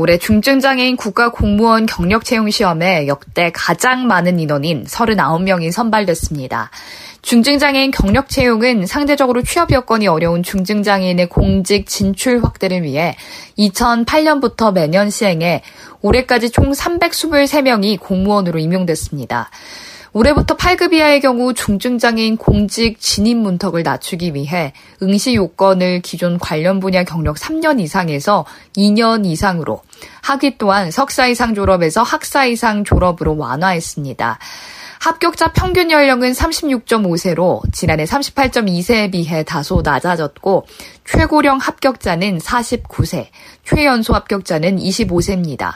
올해 중증장애인 국가공무원 경력채용시험에 역대 가장 많은 인원인 39명이 선발됐습니다. 중증장애인 경력채용은 상대적으로 취업 여건이 어려운 중증장애인의 공직 진출 확대를 위해 2008년부터 매년 시행해 올해까지 총 323명이 공무원으로 임용됐습니다. 올해부터 8급 이하의 경우 중증장애인 공직 진입 문턱을 낮추기 위해 응시 요건을 기존 관련 분야 경력 3년 이상에서 2년 이상으로 학위 또한 석사 이상 졸업에서 학사 이상 졸업으로 완화했습니다. 합격자 평균 연령은 36.5세로 지난해 38.2세에 비해 다소 낮아졌고 최고령 합격자는 49세, 최연소 합격자는 25세입니다.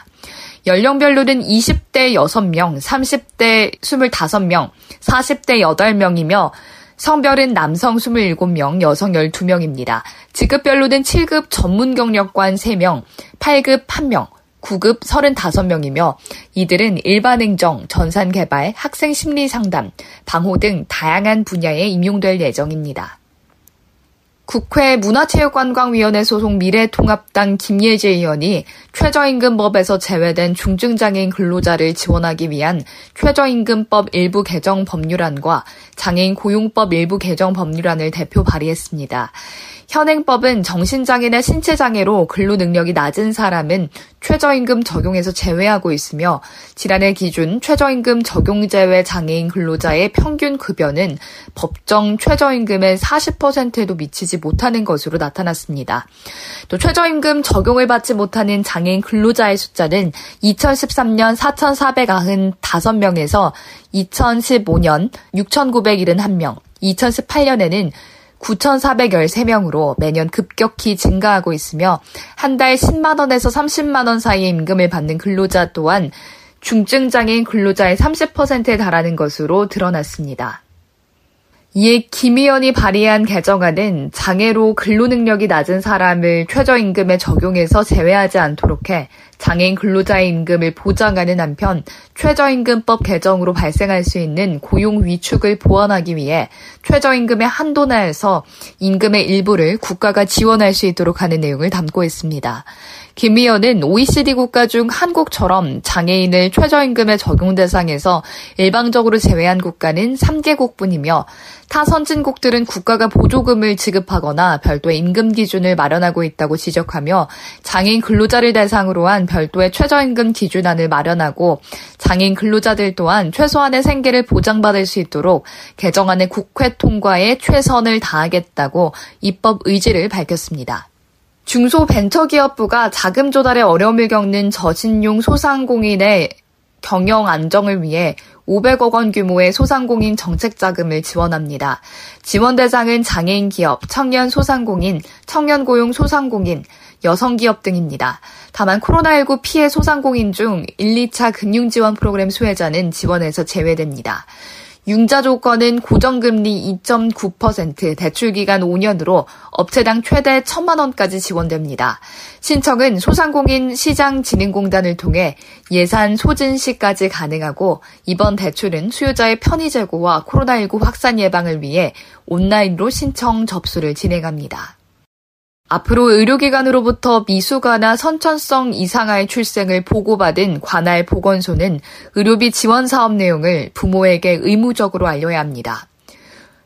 연령별로는 20대 6명, 30대 25명, 40대 8명이며 성별은 남성 27명, 여성 12명입니다. 직급별로는 7급 전문 경력관 3명, 8급 1명, 9급 35명이며 이들은 일반 행정, 전산 개발, 학생 심리 상담, 방호 등 다양한 분야에 임용될 예정입니다. 국회 문화체육관광위원회 소속 미래통합당 김예재 의원이 최저임금법에서 제외된 중증장애인 근로자를 지원하기 위한 최저임금법 일부 개정 법률안과 장애인 고용법 일부 개정 법률안을 대표 발의했습니다. 현행법은 정신장애나 신체장애로 근로 능력이 낮은 사람은 최저임금 적용에서 제외하고 있으며 지난해 기준 최저임금 적용 제외 장애인 근로자의 평균 급여는 법정 최저임금의 40%에도 미치지 못하는 것으로 나타났습니다. 또 최저임금 적용을 받지 못하는 장애인 근로자의 숫자는 2013년 4,495명에서 2015년 6,971명, 2018년에는 9,413명으로 매년 급격히 증가하고 있으며 한 달 10만원에서 30만원 사이의 임금을 받는 근로자 또한 중증장애인 근로자의 30%에 달하는 것으로 드러났습니다. 이에 김 의원이 발의한 개정안은 장애로 근로 능력이 낮은 사람을 최저임금에 적용해서 제외하지 않도록 해 장애인 근로자의 임금을 보장하는 한편 최저임금법 개정으로 발생할 수 있는 고용 위축을 보완하기 위해 최저임금의 한도 내에서 임금의 일부를 국가가 지원할 수 있도록 하는 내용을 담고 있습니다. 김 의원은 OECD 국가 중 한국처럼 장애인을 최저임금의 적용 대상에서 일방적으로 제외한 국가는 3개국뿐이며 타 선진국들은 국가가 보조금을 지급하거나 별도의 임금 기준을 마련하고 있다고 지적하며 장애인 근로자를 대상으로 한 별도의 최저임금 기준안을 마련하고 장애인 근로자들 또한 최소한의 생계를 보장받을 수 있도록 개정안의 국회 통과에 최선을 다하겠다고 입법 의지를 밝혔습니다. 중소벤처기업부가 자금 조달에 어려움을 겪는 저신용 소상공인의 경영 안정을 위해 500억 원 규모의 소상공인 정책 자금을 지원합니다. 지원 대상은 장애인 기업, 청년 소상공인, 청년 고용 소상공인, 여성 기업 등입니다. 다만 코로나19 피해 소상공인 중 1, 2차 금융 지원 프로그램 수혜자는 지원에서 제외됩니다. 융자 조건은 고정금리 2.9%, 대출 기간 5년으로 업체당 최대 1천만 원까지 지원됩니다. 신청은 소상공인 시장진흥공단을 통해 예산 소진 시까지 가능하고 이번 대출은 수요자의 편의 제고와 코로나19 확산 예방을 위해 온라인으로 신청 접수를 진행합니다. 앞으로 의료기관으로부터 미숙아나 선천성 이상아의 출생을 보고받은 관할 보건소는 의료비 지원 사업 내용을 부모에게 의무적으로 알려야 합니다.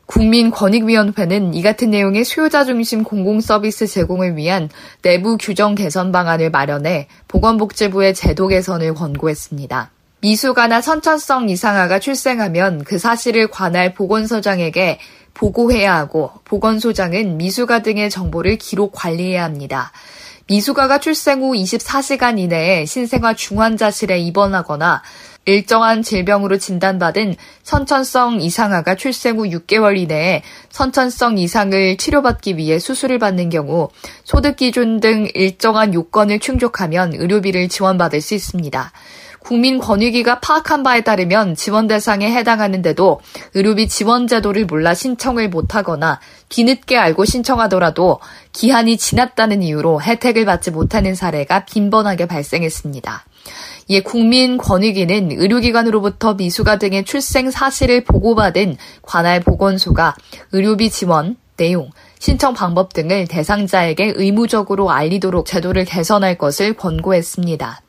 국민권익위원회는 이 같은 내용의 수요자 중심 공공서비스 제공을 위한 내부 규정 개선 방안을 마련해 보건복지부의 제도 개선을 권고했습니다. 미숙아나 선천성 이상아가 출생하면 그 사실을 관할 보건소장에게 보고해야 하고 보건소장은 미숙아 등의 정보를 기록 관리해야 합니다. 미숙아가 출생 후 24시간 이내에 신생아 중환자실에 입원하거나 일정한 질병으로 진단받은 선천성 이상아가 출생 후 6개월 이내에 선천성 이상을 치료받기 위해 수술을 받는 경우 소득 기준 등 일정한 요건을 충족하면 의료비를 지원받을 수 있습니다. 국민권익위가 파악한 바에 따르면 지원 대상에 해당하는데도 의료비 지원 제도를 몰라 신청을 못하거나 뒤늦게 알고 신청하더라도 기한이 지났다는 이유로 혜택을 받지 못하는 사례가 빈번하게 발생했습니다. 이에 국민권익위는 의료기관으로부터 미수가 등의 출생 사실을 보고받은 관할 보건소가 의료비 지원, 내용, 신청 방법 등을 대상자에게 의무적으로 알리도록 제도를 개선할 것을 권고했습니다.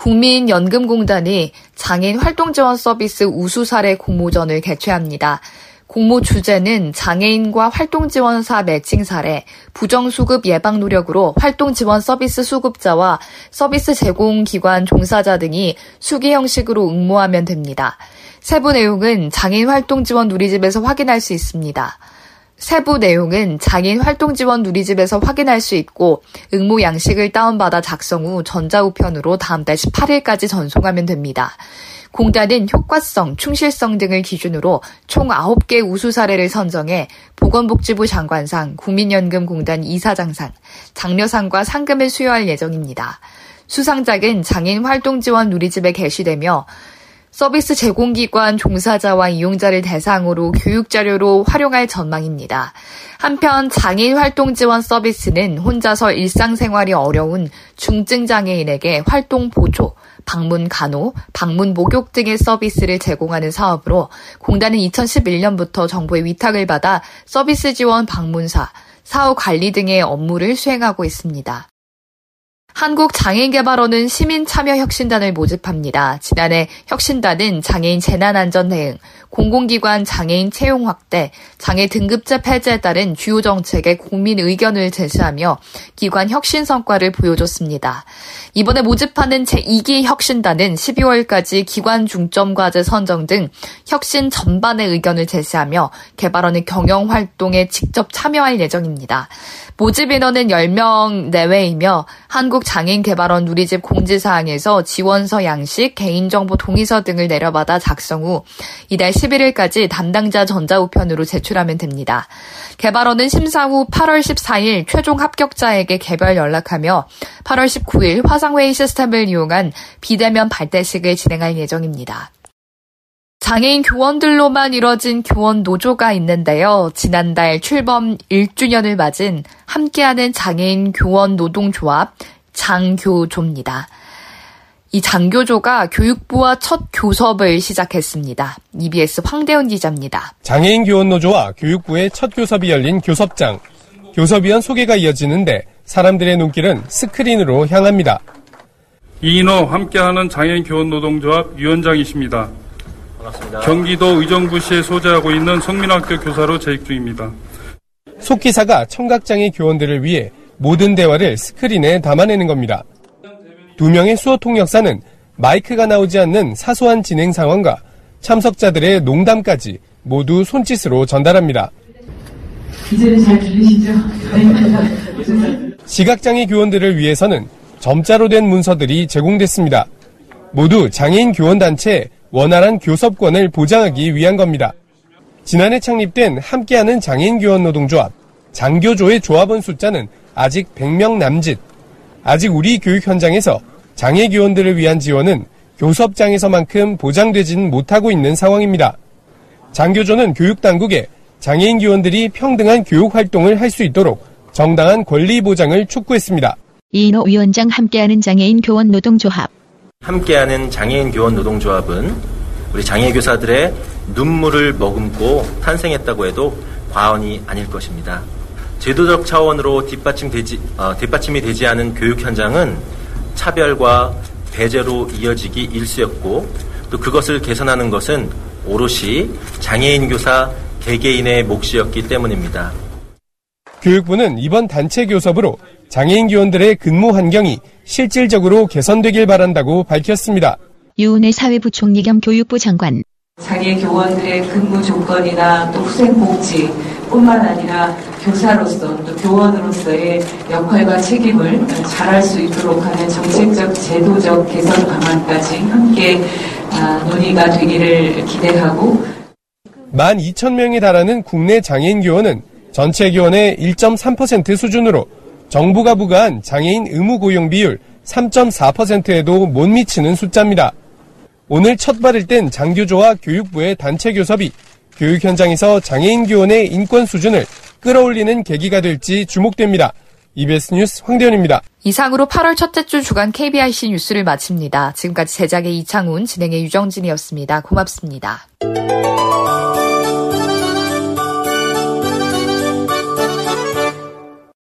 국민연금공단이 장애인 활동지원 서비스 우수 사례 공모전을 개최합니다. 공모 주제는 장애인과 활동지원사 매칭 사례, 부정수급 예방 노력으로 활동지원 서비스 수급자와 서비스 제공기관 종사자 등이 수기 형식으로 응모하면 됩니다. 세부 내용은 장애인 활동지원 누리집에서 확인할 수 있습니다. 세부 내용은 장애인 활동 지원 누리집에서 확인할 수 있고 응모 양식을 다운받아 작성 후 전자우편으로 다음 달 18일까지 전송하면 됩니다. 공단은 효과성, 충실성 등을 기준으로 총 9개 우수 사례를 선정해 보건복지부 장관상, 국민연금공단 이사장상, 장려상과 상금을 수여할 예정입니다. 수상작은 장애인 활동 지원 누리집에 게시되며 서비스 제공기관 종사자와 이용자를 대상으로 교육자료로 활용할 전망입니다. 한편 장애인 활동 지원 서비스는 혼자서 일상생활이 어려운 중증 장애인에게 활동 보조, 방문 간호, 방문 목욕 등의 서비스를 제공하는 사업으로 공단은 2011년부터 정부의 위탁을 받아 서비스 지원 방문사, 사후 관리 등의 업무를 수행하고 있습니다. 한국장애인개발원은 시민참여혁신단을 모집합니다. 지난해 혁신단은 장애인 재난안전 대응, 공공기관 장애인 채용 확대, 장애 등급제 폐지에 따른 주요 정책의 국민 의견을 제시하며 기관 혁신 성과를 보여줬습니다. 이번에 모집하는 제2기 혁신단은 12월까지 기관 중점 과제 선정 등 혁신 전반의 의견을 제시하며 개발원의 경영 활동에 직접 참여할 예정입니다. 모집 인원은 10명 내외이며 한국 장애인개발원 누리집 공지사항에서 지원서 양식, 개인정보 동의서 등을 내려받아 작성 후 이달 11일까지 담당자 전자우편으로 제출하면 됩니다. 개발원은 심사 후 8월 14일 최종 합격자에게 개별 연락하며 8월 19일 화상회의 시스템을 이용한 비대면 발대식을 진행할 예정입니다. 장애인 교원들로만 이뤄진 교원 노조가 있는데요. 지난달 출범 1주년을 맞은 함께하는 장애인 교원 노동조합 장교조입니다. 이 장교조가 교육부와 첫 교섭을 시작했습니다. EBS 황대훈 기자입니다. 장애인 교원 노조와 교육부의 첫 교섭이 열린 교섭장. 교섭위원 소개가 이어지는데 사람들의 눈길은 스크린으로 향합니다. 이인호 함께하는 장애인 교원 노동조합 위원장이십니다. 반갑습니다. 경기도 의정부시에 소재하고 있는 성민학교 교사로 재직 중입니다. 속 기사가 청각장애 교원들을 위해 모든 대화를 스크린에 담아내는 겁니다. 두 명의 수어 통역사는 마이크가 나오지 않는 사소한 진행 상황과 참석자들의 농담까지 모두 손짓으로 전달합니다. 이제는 잘 들리시죠? 시각장애 교원들을 위해서는 점자로 된 문서들이 제공됐습니다. 모두 장애인 교원단체 원활한 교섭권을 보장하기 위한 겁니다. 지난해 창립된 함께하는 장애인 교원 노동조합 장교조의 조합원 숫자는 아직 100명 남짓. 아직 우리 교육 현장에서 장애 교원들을 위한 지원은 교섭장에서만큼 보장되지는 못하고 있는 상황입니다. 장교조는 교육 당국에 장애인 교원들이 평등한 교육 활동을 할 수 있도록 정당한 권리 보장을 촉구했습니다. 이인호 위원장 함께하는 장애인 교원 노동조합 함께하는 장애인 교원 노동조합은 우리 장애 교사들의 눈물을 머금고 탄생했다고 해도 과언이 아닐 것입니다. 제도적 차원으로 뒷받침되지, 어, 뒷받침이 되지 않은 교육 현장은 차별과 배제로 이어지기 일쑤였고 또 그것을 개선하는 것은 오롯이 장애인 교사 개개인의 몫이었기 때문입니다. 교육부는 이번 단체 교섭으로 장애인 교원들의 근무 환경이 실질적으로 개선되길 바란다고 밝혔습니다. 유은혜 사회부총리 겸 교육부 장관. 장애 교원들의 근무 조건이나 또 후생 복지 뿐만 아니라 교사로서 또 교원으로서의 역할과 책임을 잘할 수 있도록 하는 정책적 제도적 개선 방안까지 함께 아, 논의가 되기를 기대하고 12,000명에 달하는 국내 장애인 교원은 전체 교원의 1.3% 수준으로 정부가 부과한 장애인 의무 고용 비율 3.4%에도 못 미치는 숫자입니다. 오늘 첫 발을 뗀 장교조와 교육부의 단체 교섭이 교육 현장에서 장애인 교원의 인권 수준을 끌어올리는 계기가 될지 주목됩니다. EBS 뉴스 황대현입니다. 이상으로 8월 첫째 주 주간 KBIC 뉴스를 마칩니다. 지금까지 제작의 이창훈, 진행의 유정진이었습니다. 고맙습니다.